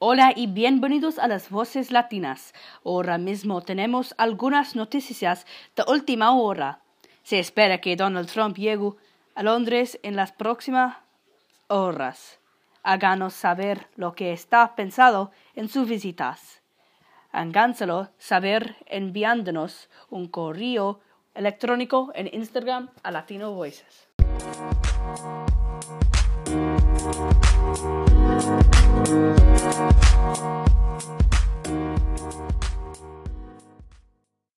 Hola y bienvenidos a las Voces Latinas. Ahora mismo tenemos algunas noticias de última hora. Se espera que Donald Trump llegue a Londres en las próximas horas. Háganos saber lo que está pensado en sus visitas. Háganselo saber enviándonos un correo electrónico en Instagram a Latino Voices.